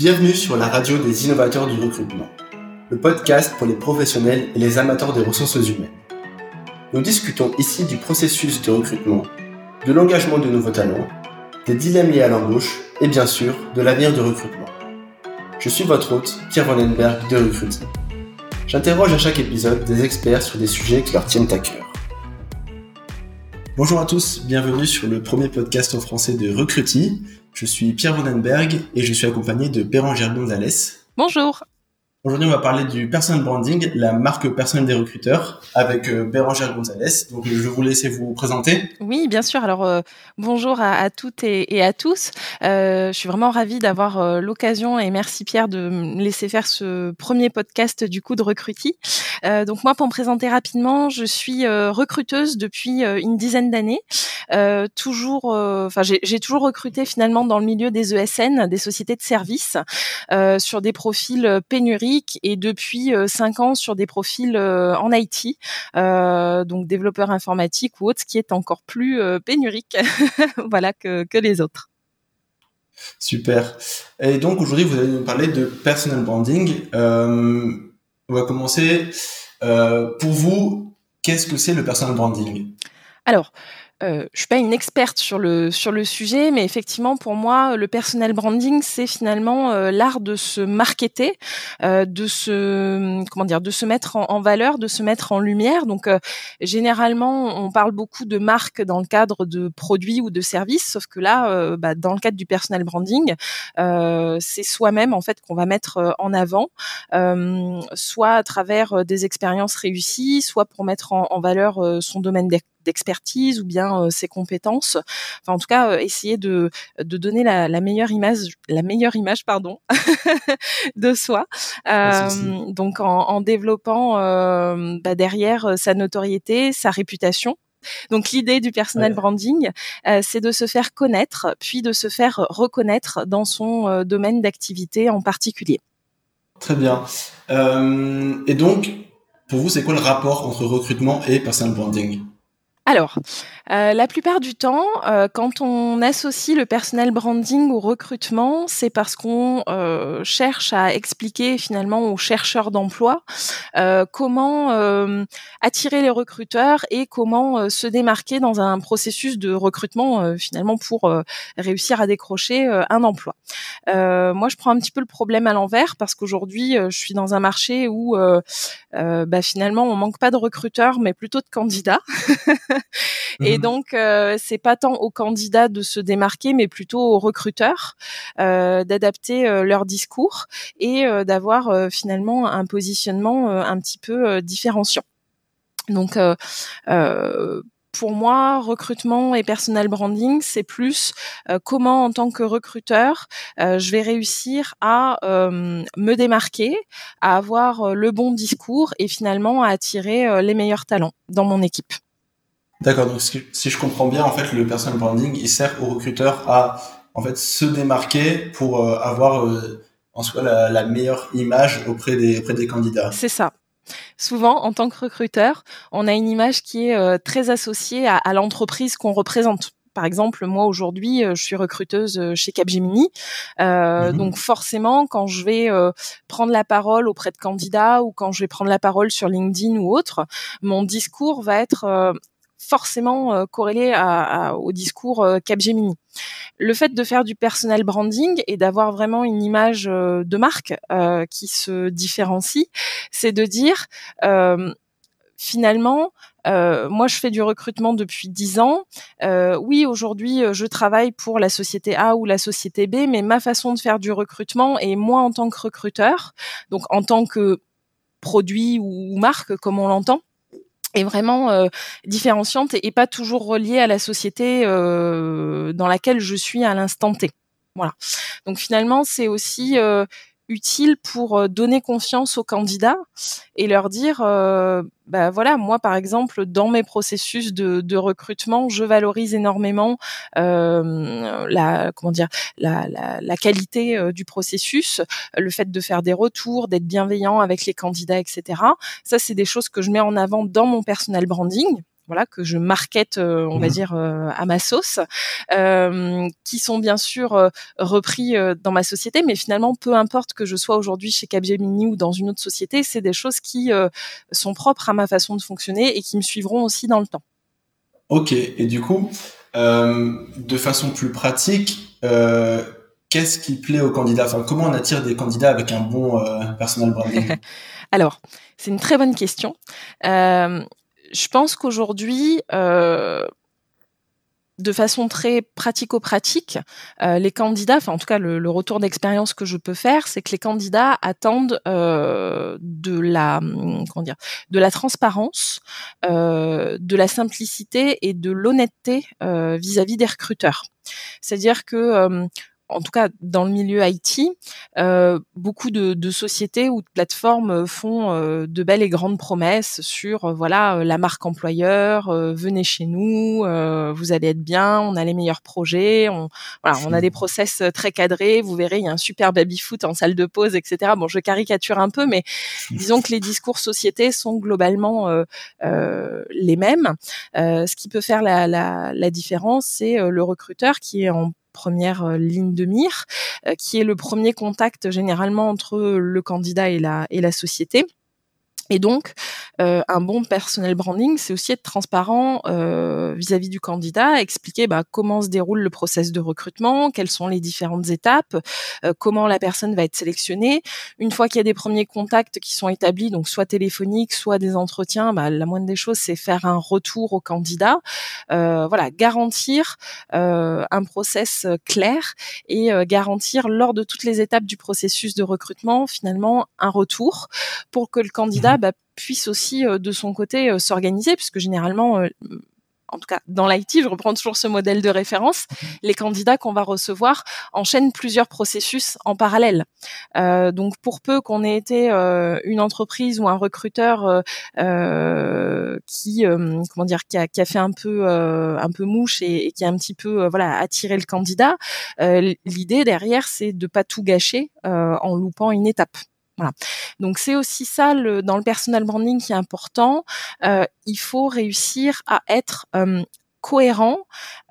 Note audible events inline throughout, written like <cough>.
Bienvenue sur la radio des innovateurs du recrutement, le podcast pour les professionnels et les amateurs des ressources humaines. Nous discutons ici du processus de recrutement, de l'engagement de nouveaux talents, des dilemmes liés à l'embauche et bien sûr de l'avenir du recrutement. Je suis votre hôte, Pierre Vandenberg de Recruiting. J'interroge à chaque épisode des experts sur des sujets qui leur tiennent à cœur. Bonjour à tous, bienvenue sur le premier podcast en français de Recruti. Je suis Pierre Vandenberg et je suis accompagné de Bérangère Gonzalez. Bonjour. Aujourd'hui, on va parler du personal branding, la marque personnelle des recruteurs, avec euh, Bérangère Gonzalez. Donc, je vais vous laisser vous présenter. Oui, bien sûr. Alors, euh, bonjour à, toutes et, à tous. Euh, je suis vraiment ravie d'avoir l'occasion et merci Pierre de me laisser faire ce premier podcast du coup de Recruti. Donc, moi, pour me présenter rapidement, je suis recruteuse depuis une dizaine d'années. toujours, enfin, j'ai toujours recruté finalement dans le milieu des ESN, des sociétés de services, sur des profils pénuriques et depuis euh, cinq ans sur des profils euh, en IT, euh, donc développeur informatique ou autre, ce qui est encore plus pénurique, <laughs> voilà que, que les autres. Super. Et donc aujourd'hui, vous allez nous parler de personal branding. On va commencer. pour vous, qu'est-ce que c'est le personal branding? Alors, euh, je suis pas une experte sur le sur le sujet, mais effectivement pour moi le personal branding c'est finalement euh, l'art de se marketer, euh, de se comment dire, de se mettre en, valeur, de se mettre en lumière. Donc euh, généralement on parle beaucoup de marques dans le cadre de produits ou de services, sauf que là bah, dans le cadre du personal branding c'est soi-même en fait qu'on va mettre en avant, soit à travers des expériences réussies, soit pour mettre en, en valeur son domaine d'expertise ou bien euh, ses compétences. Enfin, en tout cas, euh, essayer de, de donner la, la, meilleure image, la meilleure image, pardon, <laughs> de soi. Euh, donc, en, en développant bah, derrière sa notoriété, sa réputation. Donc l'idée du personal branding, c'est de se faire connaître, puis de se faire reconnaître dans son domaine d'activité en particulier. Très bien. Euh, et donc, pour vous, c'est quoi le rapport entre recrutement et personal branding? Alors, euh, la plupart du temps, euh, quand on associe le personnel branding au recrutement, c'est parce qu'on euh, cherche à expliquer finalement aux chercheurs d'emploi comment attirer les recruteurs et comment se démarquer dans un processus de recrutement finalement pour réussir à décrocher un emploi. moi, je prends un petit peu le problème à l'envers parce qu'aujourd'hui, je suis dans un marché où bah, finalement on manque pas de recruteurs, mais plutôt de candidats. Et mmh donc, euh, c'est pas tant aux candidats de se démarquer, mais plutôt aux recruteurs euh, d'adapter euh, leur discours et euh, d'avoir euh, finalement un positionnement un petit peu différenciant. Donc, pour moi, recrutement et personal branding, c'est plus comment, en tant que recruteur, je vais réussir à me démarquer, à avoir le bon discours et finalement à attirer les meilleurs talents dans mon équipe. D'accord. Donc, si je comprends bien, en fait, le personal branding, il sert aux recruteurs à, en fait, se démarquer pour euh, avoir euh, en soi la, meilleure image auprès des, auprès des candidats. C'est ça. Souvent, en tant que recruteur, on a une image qui est euh, très associée à, à l'entreprise qu'on représente. Par exemple, moi aujourd'hui, je suis recruteuse chez Capgemini, euh, mmh donc forcément, quand je vais prendre la parole auprès de candidats ou quand je vais prendre la parole sur LinkedIn ou autre, mon discours va être forcément euh, corrélé à, au discours euh, Capgemini. Le fait de faire du personal branding et d'avoir vraiment une image euh, de marque qui se différencie, c'est de dire finalement, moi, je fais du recrutement depuis dix ans. oui, aujourd'hui, je travaille pour la société A ou la société B, mais ma façon de faire du recrutement et moi en tant que recruteur, donc en tant que produit ou marque, comme on l'entend, est vraiment euh, différenciante et, pas toujours reliée à la société euh, dans laquelle je suis à l'instant T. Voilà. Donc finalement, c'est aussi euh, utile pour euh, donner confiance aux candidats et leur dire, euh, bah voilà, moi par exemple, dans mes processus de, de recrutement, je valorise énormément euh, la comment dire la, la, la qualité euh, du processus, le fait de faire des retours, d'être bienveillant avec les candidats, etc. Ça, c'est des choses que je mets en avant dans mon personal branding voilà que je markete, on va mmh dire à ma sauce, qui sont bien sûr repris dans ma société, mais finalement peu importe que je sois aujourd'hui chez Capgemini ou dans une autre société, c'est des choses qui sont propres à ma façon de fonctionner et qui me suivront aussi dans le temps. Ok, et du coup, de façon plus pratique, qu'est-ce qui plaît aux candidats? Enfin, comment on attire des candidats avec un bon euh, personal branding? <laughs> Alors, c'est une très bonne question. Euh, je pense qu'aujourd'hui, euh, de façon très pratico-pratique, les candidats, enfin en tout cas le, retour d'expérience que je peux faire, c'est que les candidats attendent de la comment dire, de la transparence, de la simplicité et de l'honnêteté vis-à-vis des recruteurs. C'est-à-dire que en tout cas dans le milieu IT, euh, beaucoup de, sociétés ou de plateformes euh, font euh, de belles et grandes promesses sur voilà la marque employeur, venez chez nous, vous allez être bien, on a les meilleurs projets, on voilà, on a des process très cadrés, vous verrez il y a un super baby foot en salle de pause, etc. Bon, je caricature un peu, mais disons que les discours sociétés sont globalement les mêmes. ce qui peut faire la, la, la différence, c'est le recruteur qui est en première euh, ligne de mire, euh, qui est le premier contact généralement entre le candidat et la, et la société. Et donc, euh, un bon personnel branding, c'est aussi être transparent euh, vis-à-vis du candidat, expliquer bah, comment se déroule le process de recrutement, quelles sont les différentes étapes, euh, comment la personne va être sélectionnée. Une fois qu'il y a des premiers contacts qui sont établis, donc soit téléphoniques, soit des entretiens, bah, la moindre des choses, c'est faire un retour au candidat. voilà, garantir un process clair et garantir lors de toutes les étapes du processus de recrutement, finalement, un retour pour que le candidat bah, puisse aussi euh, de son côté euh, s'organiser, puisque généralement euh, en tout cas dans l'IT, je reprends toujours ce modèle de référence, les candidats qu'on va recevoir enchaînent plusieurs processus en parallèle. Donc pour peu qu'on ait été une entreprise ou un recruteur qui, comment dire, qui a, fait un peu, un peu mouche et, et, qui a un petit peu, voilà, attiré le candidat, l'idée derrière, c'est de pas tout gâcher en loupant une étape. Donc c'est aussi ça le, dans le personal branding qui est important. Euh, il faut réussir à être cohérent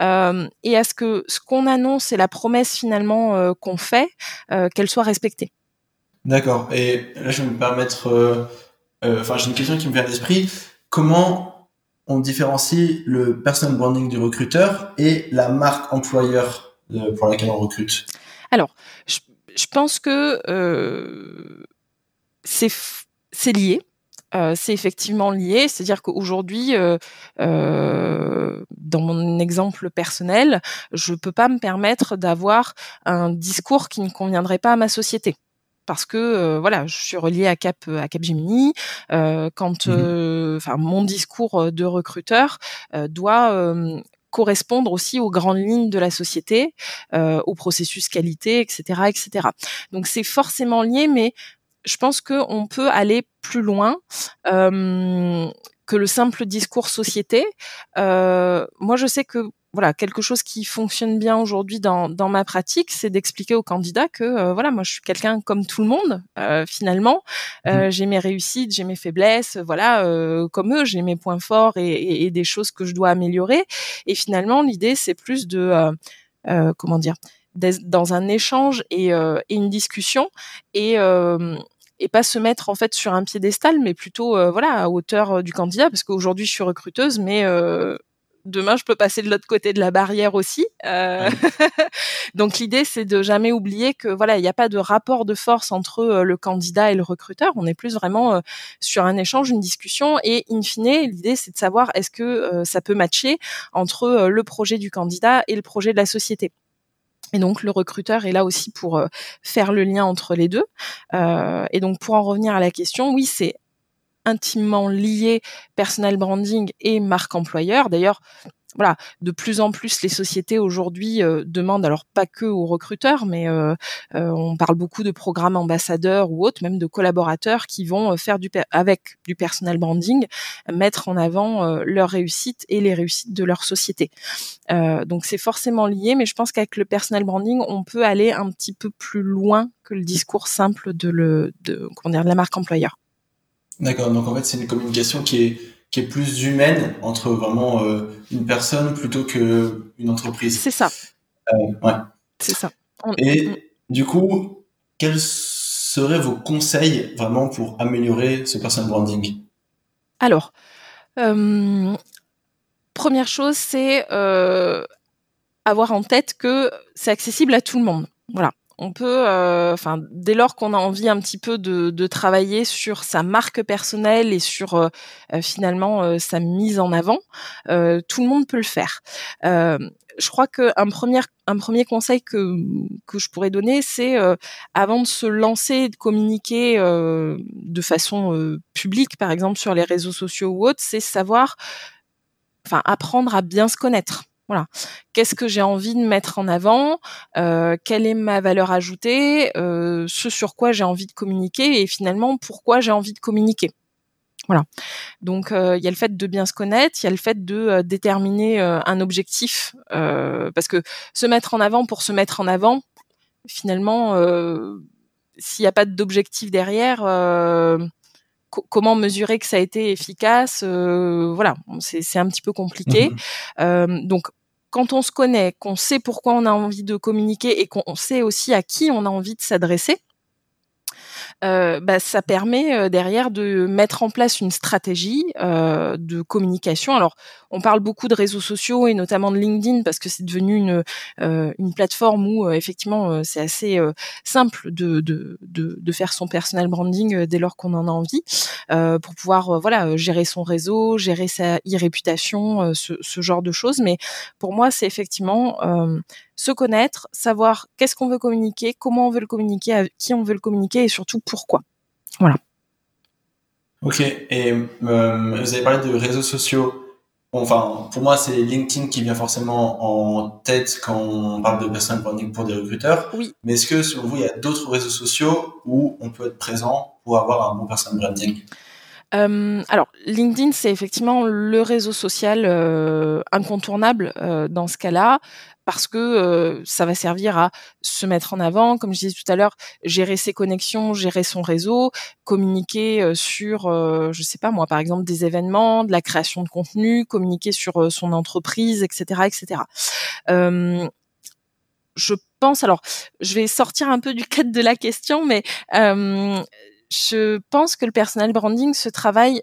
euh, et à ce que ce qu'on annonce et la promesse finalement euh, qu'on fait, qu'elle soit respectée. D'accord. Et là, je vais me permettre. Enfin, j'ai une question qui me vient à l'esprit. Comment on différencie le personal branding du recruteur et la marque employeur pour laquelle on recrute? Alors, je, je pense que c'est lié. Euh, c'est effectivement lié, c'est-à-dire qu'aujourd'hui, euh, euh, dans mon exemple personnel, je peux pas me permettre d'avoir un discours qui ne conviendrait pas à ma société parce que voilà, je suis reliée à Cap à Capgemini. quand, mmh enfin, mon discours de recruteur doit correspondre aussi aux grandes lignes de la société, au processus qualité, etc., etc. Donc c'est forcément lié, mais je pense qu'on peut aller plus loin euh, que le simple discours société. Euh, moi, je sais que voilà quelque chose qui fonctionne bien aujourd'hui dans, dans ma pratique, c'est d'expliquer aux candidats que euh, voilà, moi je suis quelqu'un comme tout le monde finalement. Mmh. J'ai mes réussites, j'ai mes faiblesses, voilà, comme eux, j'ai mes points forts et, et, des choses que je dois améliorer. Et finalement, l'idée c'est plus de comment dire dans un échange et, euh, et une discussion et euh, et pas se mettre en fait sur un piédestal, mais plutôt euh, voilà à hauteur du candidat, parce qu'aujourd'hui je suis recruteuse, mais demain je peux passer de l'autre côté de la barrière aussi. Euh... <laughs> Donc l'idée c'est de jamais oublier que voilà il n'y a pas de rapport de force entre le candidat et le recruteur. On est plus vraiment sur un échange, une discussion et in fine l'idée c'est de savoir est-ce que ça peut matcher entre le projet du candidat et le projet de la société. Et donc le recruteur est là aussi pour euh, faire le lien entre les deux. Euh, et donc pour en revenir à la question, oui, c'est intimement lié personal branding et marque employeur. D'ailleurs, voilà, de plus en plus les sociétés aujourd'hui euh, demandent alors pas que aux recruteurs, mais euh, euh, on parle beaucoup de programmes ambassadeurs ou autres, même de collaborateurs qui vont faire du avec du personal branding mettre en avant leur réussite et les réussites de leur société. donc c'est forcément lié, mais je pense qu'avec le personal branding, on peut aller un petit peu plus loin que le discours simple de la marque employeur. D'accord, donc en fait c'est une communication qui est qui est plus humaine entre vraiment une personne plutôt que une entreprise. C'est ça. ouais. C'est ça. Et du coup, quels seraient vos conseils vraiment pour améliorer ce personal branding? Alors, première chose, c'est avoir en tête que c'est accessible à tout le monde. Voilà. On peut, euh, enfin, dès lors qu'on a envie un petit peu de, travailler sur sa marque personnelle et sur euh, euh, finalement sa mise en avant, tout le monde peut le faire. je crois qu'un premier, un premier conseil que, que je pourrais donner, c'est avant de se lancer et de communiquer de façon publique, par exemple sur les réseaux sociaux ou autres, c'est savoir, enfin, apprendre à bien se connaître. Voilà. Qu'est-ce que j'ai envie de mettre en avant? Euh, Quelle est ma valeur ajoutée? Euh, Ce sur quoi j'ai envie de communiquer et finalement pourquoi j'ai envie de communiquer? Voilà. Donc euh, il y a le fait de bien se connaître, il y a le fait de déterminer un objectif parce que se mettre en avant pour se mettre en avant, finalement, s'il n'y a pas d'objectif derrière comment mesurer que ça a été efficace? Voilà, c'est un petit peu compliqué. Mmh donc quand on se connaît, qu'on sait pourquoi on a envie de communiquer et qu'on sait aussi à qui on a envie de s'adresser, euh, bah, ça permet euh, derrière de mettre en place une stratégie euh, de communication. Alors, on parle beaucoup de réseaux sociaux et notamment de LinkedIn parce que c'est devenu une, une plateforme où effectivement c'est assez simple de, de, de, de, faire son personal branding dès lors qu'on en a envie pour pouvoir voilà gérer son réseau, gérer sa e-réputation, ce, ce, genre de choses. Mais pour moi, c'est effectivement se connaître, savoir qu'est-ce qu'on veut communiquer, comment on veut le communiquer, à qui on veut le communiquer et surtout pourquoi. Voilà. Ok, et euh, vous avez parlé de réseaux sociaux. enfin, pour moi, c'est LinkedIn qui vient forcément en tête quand on parle de personal branding pour des recruteurs. Oui. Mais est-ce que, selon vous, il y a d'autres réseaux sociaux où on peut être présent pour avoir un bon personal branding? Euh, alors, LinkedIn, c'est effectivement le réseau social euh, incontournable dans ce cas-là parce que euh, ça va servir à se mettre en avant, comme je disais tout à l'heure, gérer ses connexions, gérer son réseau, communiquer euh, sur, euh, je sais pas moi, par exemple des événements, de la création de contenu, communiquer sur son entreprise, etc., etc. je pense, alors, je vais sortir un peu du cadre de la question, mais je pense que le personal branding se travaille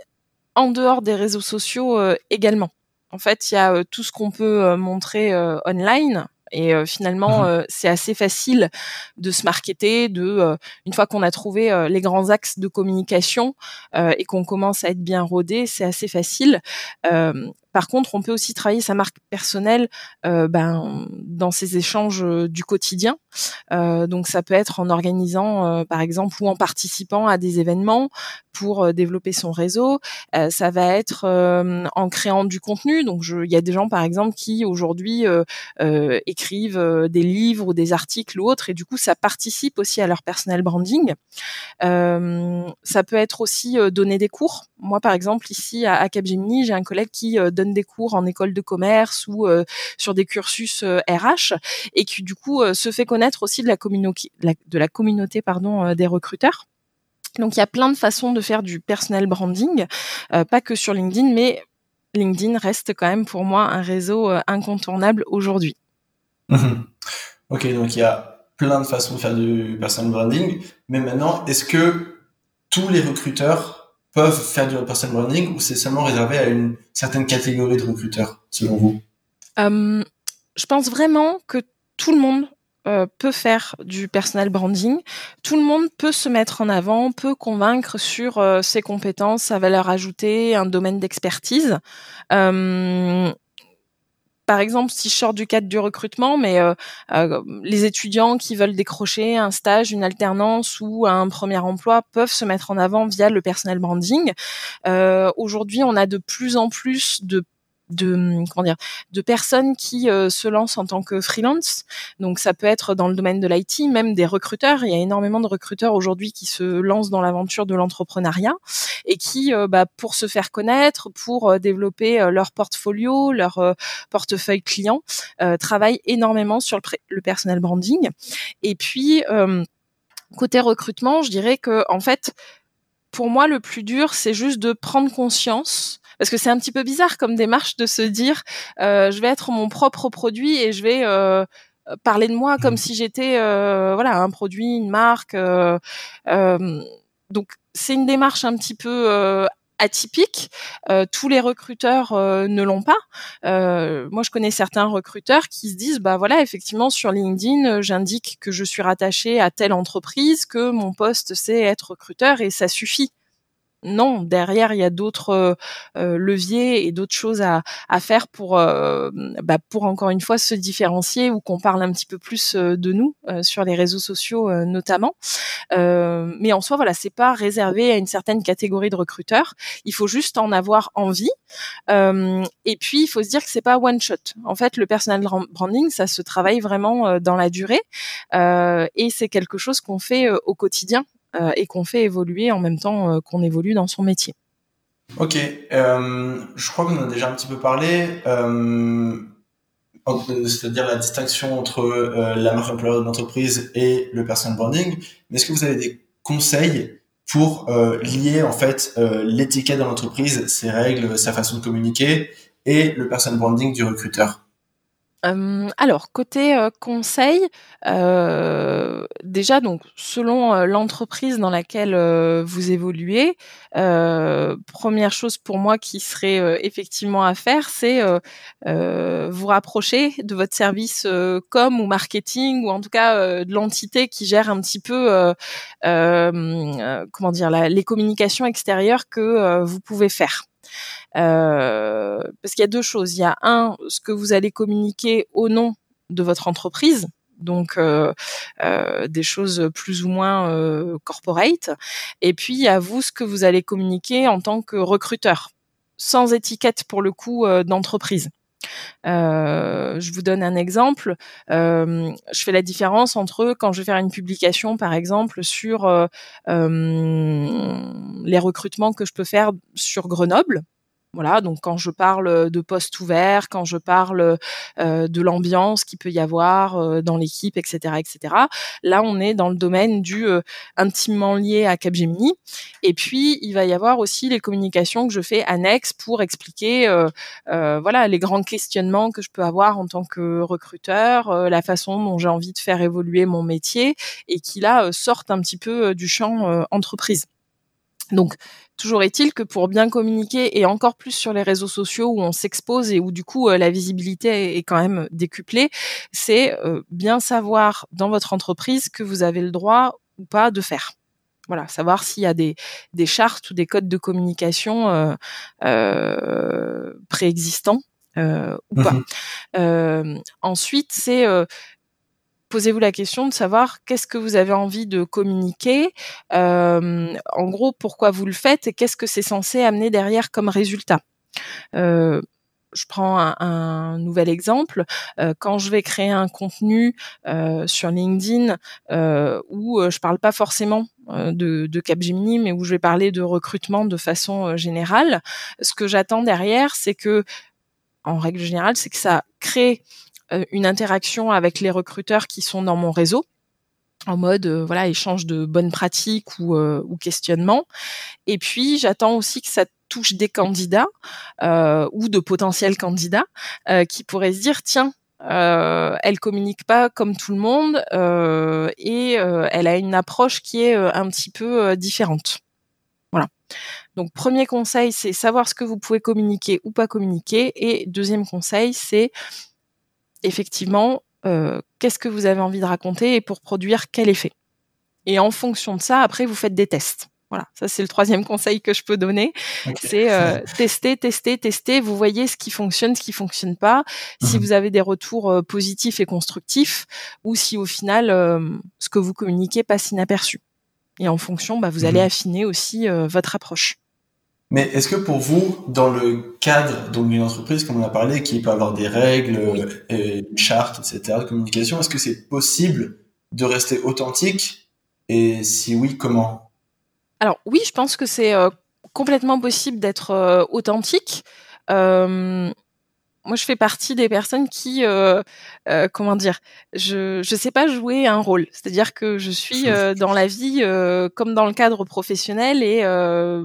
en dehors des réseaux sociaux également. En fait, il y a euh, tout ce qu'on peut euh, montrer euh, online. Et finalement, mmh c'est assez facile de se marketer. De une fois qu'on a trouvé les grands axes de communication et qu'on commence à être bien rodé, c'est assez facile. Par contre, on peut aussi travailler sa marque personnelle euh, ben, dans ces échanges euh, du quotidien. Euh, donc, ça peut être en organisant, par exemple, ou en participant à des événements pour développer son réseau. ça va être en créant du contenu. Donc, il y a des gens, par exemple, qui aujourd'hui écrivent des livres ou des articles ou autres, et du coup, ça participe aussi à leur personnel branding. ça peut être aussi donner des cours. Moi, par exemple, ici à, Capgemini, j'ai un collègue qui des cours en école de commerce ou euh, sur des cursus RH euh, et qui du coup euh, se fait connaître aussi de la, communauté, de la communauté pardon, des recruteurs. Donc il y a plein de façons de faire du personal branding, pas que sur LinkedIn, mais LinkedIn reste quand même pour moi un réseau incontournable aujourd'hui. ok, donc il y a plein de façons de faire du personal branding, mais maintenant, est-ce que tous les recruteurs peuvent faire du personal branding ou c'est seulement réservé à une certaine catégorie de recruteurs, selon vous? Euh, Je pense vraiment que tout le monde euh, peut faire du personal branding. Tout le monde peut se mettre en avant, peut convaincre sur euh, ses compétences, sa valeur ajoutée, un domaine d'expertise par exemple, si je sors du cadre du recrutement, mais euh, euh, les étudiants qui veulent décrocher un stage, une alternance ou un premier emploi peuvent se mettre en avant via le personal branding. Euh, Aujourd'hui, on a de plus en plus de de comment dire de personnes qui euh, se lancent en tant que freelance. Donc ça peut être dans le domaine de l'IT, même des recruteurs. Il y a énormément de recruteurs aujourd'hui qui se lancent dans l'aventure de l'entrepreneuriat et qui, euh, bah, pour se faire connaître, pour euh, développer leur portfolio, leur portefeuille client, travaillent énormément sur le, le, branding. Et puis côté recrutement, je dirais que en fait pour moi, le plus dur, c'est juste de prendre conscience Parce que c'est un petit peu bizarre comme démarche de se dire, je vais être mon propre produit et je vais parler de moi comme mmh. si j'étais voilà un produit, une marque. donc c'est une démarche un petit peu atypique. Euh, tous les recruteurs euh, ne l'ont pas. Euh, moi, je connais certains recruteurs qui se disent, bah voilà, effectivement, sur LinkedIn, j'indique que je suis rattaché à telle entreprise, que mon poste c'est être recruteur et ça suffit non, derrière il y a d'autres euh, euh, leviers et d'autres choses à, faire pour, euh, bah, pour encore une fois se différencier ou qu'on parle un petit peu plus de nous sur les réseaux sociaux notamment. mais en soi, voilà, c'est pas réservé à une certaine catégorie de recruteurs. Il faut juste en avoir envie. et puis il faut se dire que c'est pas one shot. En fait, le personal branding, ça se travaille vraiment dans la durée et c'est quelque chose qu'on fait au quotidien euh, et qu'on fait évoluer en même temps euh, qu'on évolue dans son métier. Ok, euh, je crois qu'on a déjà un petit peu parlé, c'est-à-dire la distinction entre la marque employeur de l'entreprise et le personal branding. Mais est-ce que vous avez des conseils pour lier en fait l'étiquette de l'entreprise, ses règles, sa façon de communiquer et le personal branding du recruteur? Alors côté, conseil, déjà donc selon, l'entreprise dans laquelle, vous évoluez, première chose pour moi qui serait, effectivement à faire, c'est, vous rapprocher de votre service, com ou marketing ou en tout cas, de l'entité qui gère un petit peu, comment dire? les communications extérieures que, vous pouvez faire. Euh, parce qu'il y a deux choses. Il y a un, ce que vous allez communiquer au nom de votre entreprise, donc euh, euh, des choses plus ou moins corporate. Et puis a vous ce que vous allez communiquer en tant que recruteur, sans étiquette pour le coup d'entreprise. Euh, je vous donne un exemple. Euh, je fais la différence entre quand je vais faire une publication, par exemple, sur euh, les recrutements que je peux faire sur Grenoble. Voilà, donc quand je parle de postes ouverts, quand je parle euh, de l'ambiance qu'il peut y avoir euh, dans l'équipe, etc., etc. Là, on est dans le domaine du euh, intimement lié à Capgemini. Et puis, il va y avoir aussi les communications que je fais annexes pour expliquer, voilà, les grands questionnements que je peux avoir en tant que recruteur, la façon dont j'ai envie de faire évoluer mon métier et qui là sortent un petit peu du champ entreprise. Donc, toujours est-il que pour bien communiquer et encore plus sur les réseaux sociaux où on s'expose et où du coup euh, la visibilité est quand même décuplée, c'est euh, bien savoir dans votre entreprise que vous avez le droit ou pas de faire. Voilà, savoir s'il y a des, des chartes ou des codes de communication euh, euh préexistants euh, ou pas. Mmh ensuite, c'est posez-vous la question de savoir qu'est-ce que vous avez envie de communiquer, euh, en gros pourquoi vous le faites et qu'est-ce que c'est censé amener derrière comme résultat. Euh, je prends un, nouvel exemple. Euh, quand je vais créer un contenu sur LinkedIn où je parle pas forcément de, de Capgemini, mais où je vais parler de recrutement de façon générale, ce que j'attends derrière, c'est que, en règle générale, c'est que ça crée une interaction avec les recruteurs qui sont dans mon réseau en mode euh, voilà échange de bonnes pratiques ou, euh, ou questionnement. Et puis j'attends aussi que ça touche des candidats ou de potentiels candidats qui pourraient se dire tiens euh, elle communique pas comme tout le monde et elle a une approche qui est un petit peu différente. Voilà. Donc premier conseil, c'est savoir ce que vous pouvez communiquer ou pas communiquer. Et deuxième conseil, c'est effectivement, euh, qu'est-ce que vous avez envie de raconter et pour produire quel effet? Et en fonction de ça, après, vous faites des tests. Voilà, ça c'est le troisième <laughs> conseil que je peux donner. C'est euh, tester, tester, tester. Vous voyez ce qui fonctionne, ce qui fonctionne pas. Si mhm. vous avez des retours euh, positifs et constructifs, ou si au final ce que vous communiquez passe inaperçu. Et en fonction, bah, vous allez mhm. affiner aussi votre approche. Mais est-ce que pour vous, dans le cadre d'une entreprise, comme on a parlé, qui peut avoir des règles, et une charte, etc., de communication, est-ce que c'est possible de rester authentique Et si oui, comment? Alors oui, je pense que c'est euh, complètement possible d'être euh, authentique. Euh, moi, je fais partie des personnes qui, euh, euh, comment dire, je je sais pas jouer un rôle. C'est-à-dire que je suis euh, dans la vie comme dans le cadre professionnel et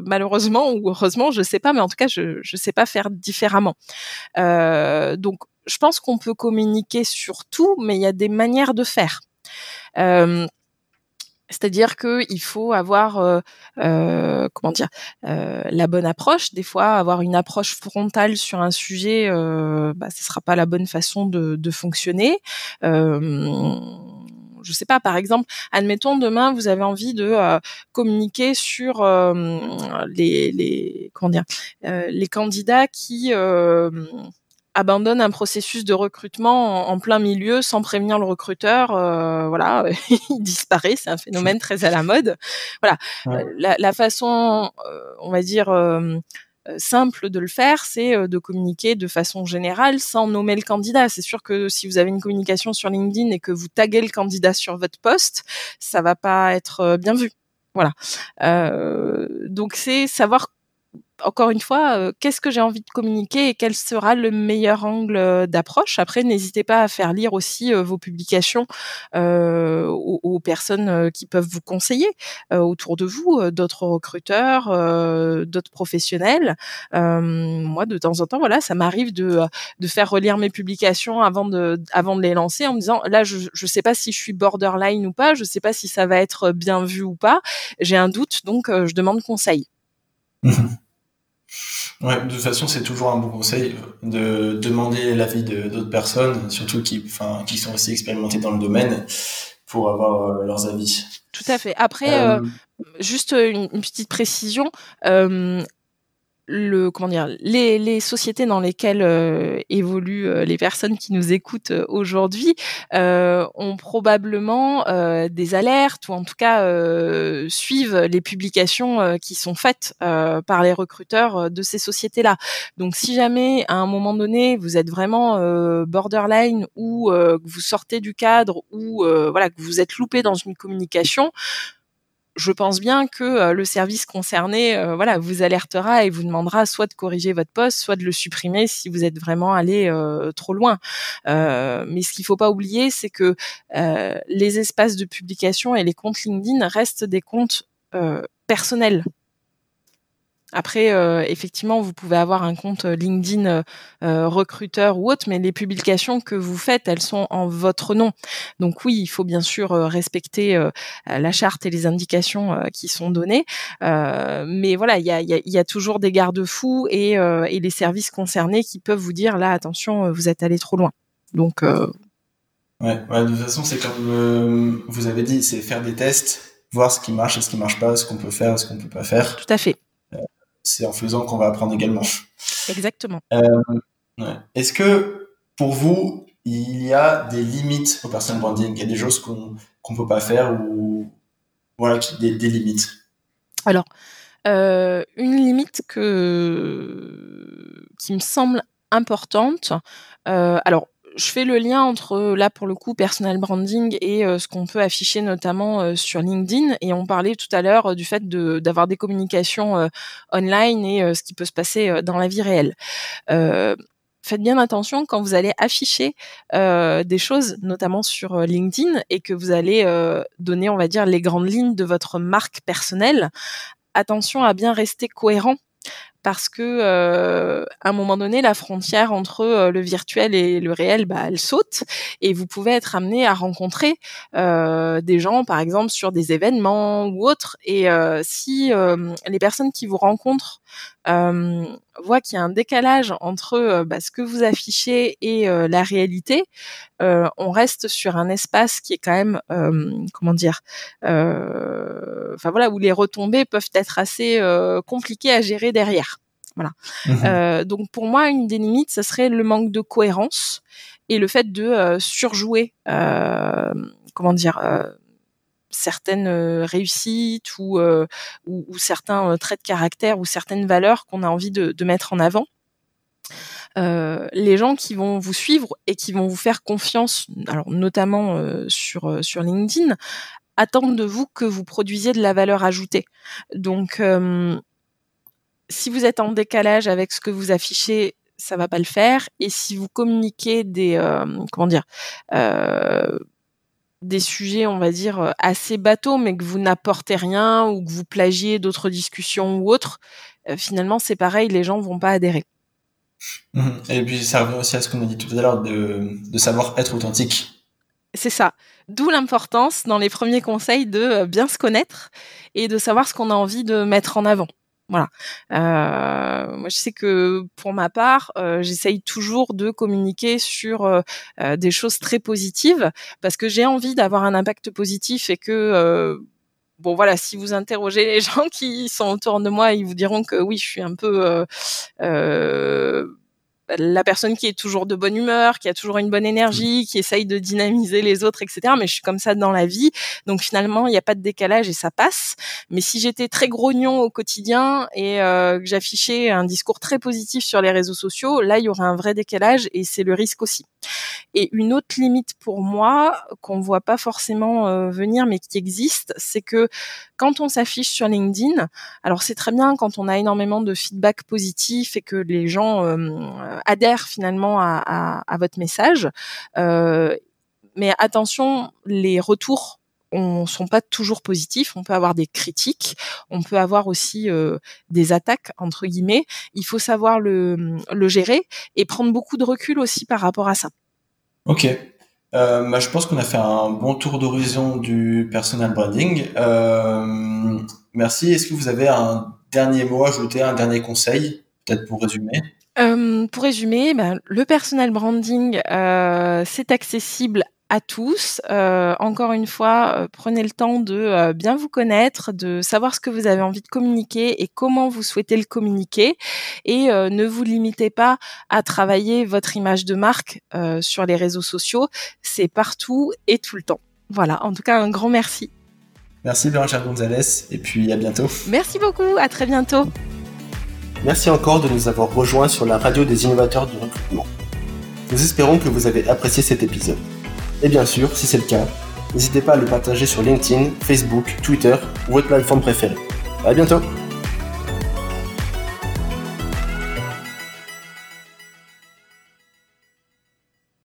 malheureusement ou heureusement, je sais pas, mais en tout cas, je je sais pas faire différemment. donc, je pense qu'on peut communiquer sur tout, mais il y a des manières de faire. C'est-à-dire qu'il faut avoir, euh, euh, comment dire, euh, la bonne approche. Des fois, avoir une approche frontale sur un sujet, euh, bah, ce sera pas la bonne façon de, de fonctionner. Euh, je sais pas, par exemple, admettons demain vous avez envie de euh, communiquer sur les, les, comment dire, les candidats qui abandonne un processus de recrutement en, plein milieu sans prévenir le recruteur. Euh, voilà, <laughs> il disparaît. C'est un phénomène très à la mode. Voilà, euh, la, la, façon, euh, on va dire simple de le faire, c'est de communiquer de façon générale sans nommer le candidat. C'est sûr que si vous avez une communication sur LinkedIn et que vous taguez le candidat sur votre poste, ça va pas être bien vu. Voilà. donc c'est savoir encore une fois, euh, qu'est-ce que j'ai envie de communiquer et quel sera le meilleur angle euh, d'approche? Après, n'hésitez pas à faire lire aussi euh, vos publications aux, personnes qui peuvent vous conseiller autour de vous, d'autres recruteurs, d'autres professionnels. moi, de temps en temps, voilà, ça m'arrive de, faire relire mes publications avant de, avant de les lancer en me disant, là, je ne sais pas si je suis borderline ou pas, je ne sais pas si ça va être bien vu ou pas. J'ai un doute, donc je demande conseil. Ouais, de toute façon, c'est toujours un bon conseil de demander l'avis de d'autres personnes, surtout qui, enfin, qui sont aussi expérimentées dans le domaine, pour avoir euh, leurs avis. Tout à fait. Après, euh, euh juste une, une, petite précision. Euh, le comment dire les, les sociétés dans lesquelles euh, évoluent euh, les personnes qui nous écoutent euh, aujourd'hui ont probablement des alertes ou en tout cas suivent les publications qui sont faites par les recruteurs de ces sociétés-là. Donc si jamais à un moment donné vous êtes vraiment borderline ou que vous sortez du cadre ou voilà que vous êtes loupé dans une communication, je pense bien que euh, le service concerné, euh, voilà, vous alertera et vous demandera soit de corriger votre poste, soit de le supprimer si vous êtes vraiment allé euh, trop loin. mais ce qu'il faut pas oublier, c'est que les espaces de publication et les comptes LinkedIn restent des comptes personnels. Après, euh, effectivement, vous pouvez avoir un compte euh, LinkedIn euh, recruteur ou autre, mais les publications que vous faites, elles sont en votre nom. Donc oui, il faut bien sûr respecter la charte et les indications qui sont données. mais voilà, il y a, y a, toujours des garde-fous et, et, les services concernés qui peuvent vous dire là, attention, vous êtes allé trop loin. Donc ouais, ouais, de toute façon, c'est comme vous avez dit, c'est faire des tests, voir ce qui marche et ce qui marche pas, ce qu'on peut faire, ce qu'on peut pas faire. Tout à fait c'est en faisant qu'on va apprendre également. Exactement. Euh, ouais. Est-ce que pour vous, il y a des limites au personal branding Il y a des choses qu'on ne peut pas faire ou voilà, des, des limites? Alors, euh, une limite que, qui me semble importante, euh, alors je fais le lien entre là pour le coup personal branding et euh, ce qu'on peut afficher notamment euh, sur LinkedIn et on parlait tout à l'heure euh, du fait d'avoir des communications online et ce qui peut se passer dans la vie réelle. Faites bien attention quand vous allez afficher des choses, notamment sur LinkedIn, et que vous allez donner, on va dire, les grandes lignes de votre marque personnelle. Attention à bien rester cohérent parce que euh, à un moment donné, la frontière entre euh, le virtuel et le réel, bah, elle saute, et vous pouvez être amené à rencontrer euh, des gens, par exemple, sur des événements ou autres. Et euh, si euh, les personnes qui vous rencontrent voient qu'il y a un décalage entre bah, ce que vous affichez et la réalité, on reste sur un espace qui est quand même, comment dire, enfin voilà, où les retombées peuvent être assez compliquées à gérer derrière. Voilà. Mmh euh, donc pour moi, une des limites, ce serait le manque de cohérence et le fait de euh, surjouer, euh, comment dire, certaines réussites ou, ou, certains traits de caractère ou certaines valeurs qu'on a envie de, de, mettre en avant. les gens qui vont vous suivre et qui vont vous faire confiance, alors notamment sur sur LinkedIn, attendent de vous que vous produisiez de la valeur ajoutée. Donc si vous êtes en décalage avec ce que vous affichez, ça va pas le faire. Et si vous communiquez des, comment dire, des sujets, on va dire, assez bateaux, mais que vous n'apportez rien ou que vous plagiez d'autres discussions ou autres, finalement, c'est pareil, les gens vont pas adhérer. Mmh et puis ça revient aussi à ce qu'on a dit tout à l'heure de, de savoir être authentique. C'est ça. D'où l'importance dans les premiers conseils de euh, bien se connaître et de savoir ce qu'on a envie de mettre en avant. Voilà. Euh, moi, je sais que pour ma part, euh, j'essaye toujours de communiquer sur euh, euh des choses très positives parce que j'ai envie d'avoir un impact positif et que euh, bon voilà, si vous interrogez les <laughs> gens qui sont autour de moi, ils vous diront que oui, je suis un peu euh, la personne qui est toujours de bonne humeur, qui a toujours une bonne énergie, qui essaye de dynamiser les autres, etc. Mais je suis comme ça dans la vie, donc finalement il n'y a pas de décalage et ça passe. Mais si j'étais très grognon au quotidien et euh, que j'affichais un discours très positif sur les réseaux sociaux, là il y aurait un vrai décalage et c'est le risque aussi. Et une autre limite pour moi qu'on voit pas forcément euh, venir, mais qui existe, c'est que quand on s'affiche sur LinkedIn, alors c'est très bien quand on a énormément de feedback positif et que les gens euh, adhèrent finalement à, votre message. Euh, mais attention, les retours ne sont pas toujours positifs. On peut avoir des critiques, on peut avoir aussi euh, des attaques entre guillemets. Il faut savoir le, gérer et prendre beaucoup de recul aussi par rapport à ça. Ok. Euh, bah, je pense qu'on a fait un bon tour d'horizon du personal branding. merci. Est-ce que vous avez un dernier mot à ajouter, un dernier conseil, peut-être pour résumer? Euh, pour résumer, ben, le personal branding, euh, c'est accessible à tous. Euh, encore une fois, euh, prenez le temps de euh, bien vous connaître, de savoir ce que vous avez envie de communiquer et comment vous souhaitez le communiquer. Et ne vous limitez pas à travailler votre image de marque sur les réseaux sociaux. C'est partout et tout le temps. Voilà, en tout cas, un grand merci. Merci Blanchard Gonzalez et puis à bientôt. Merci beaucoup, à très bientôt. Merci encore de nous avoir rejoints sur la radio des innovateurs du recrutement. Nous espérons que vous avez apprécié cet épisode. Et bien sûr, si c'est le cas, n'hésitez pas à le partager sur LinkedIn, Facebook, Twitter ou votre plateforme préférée. À bientôt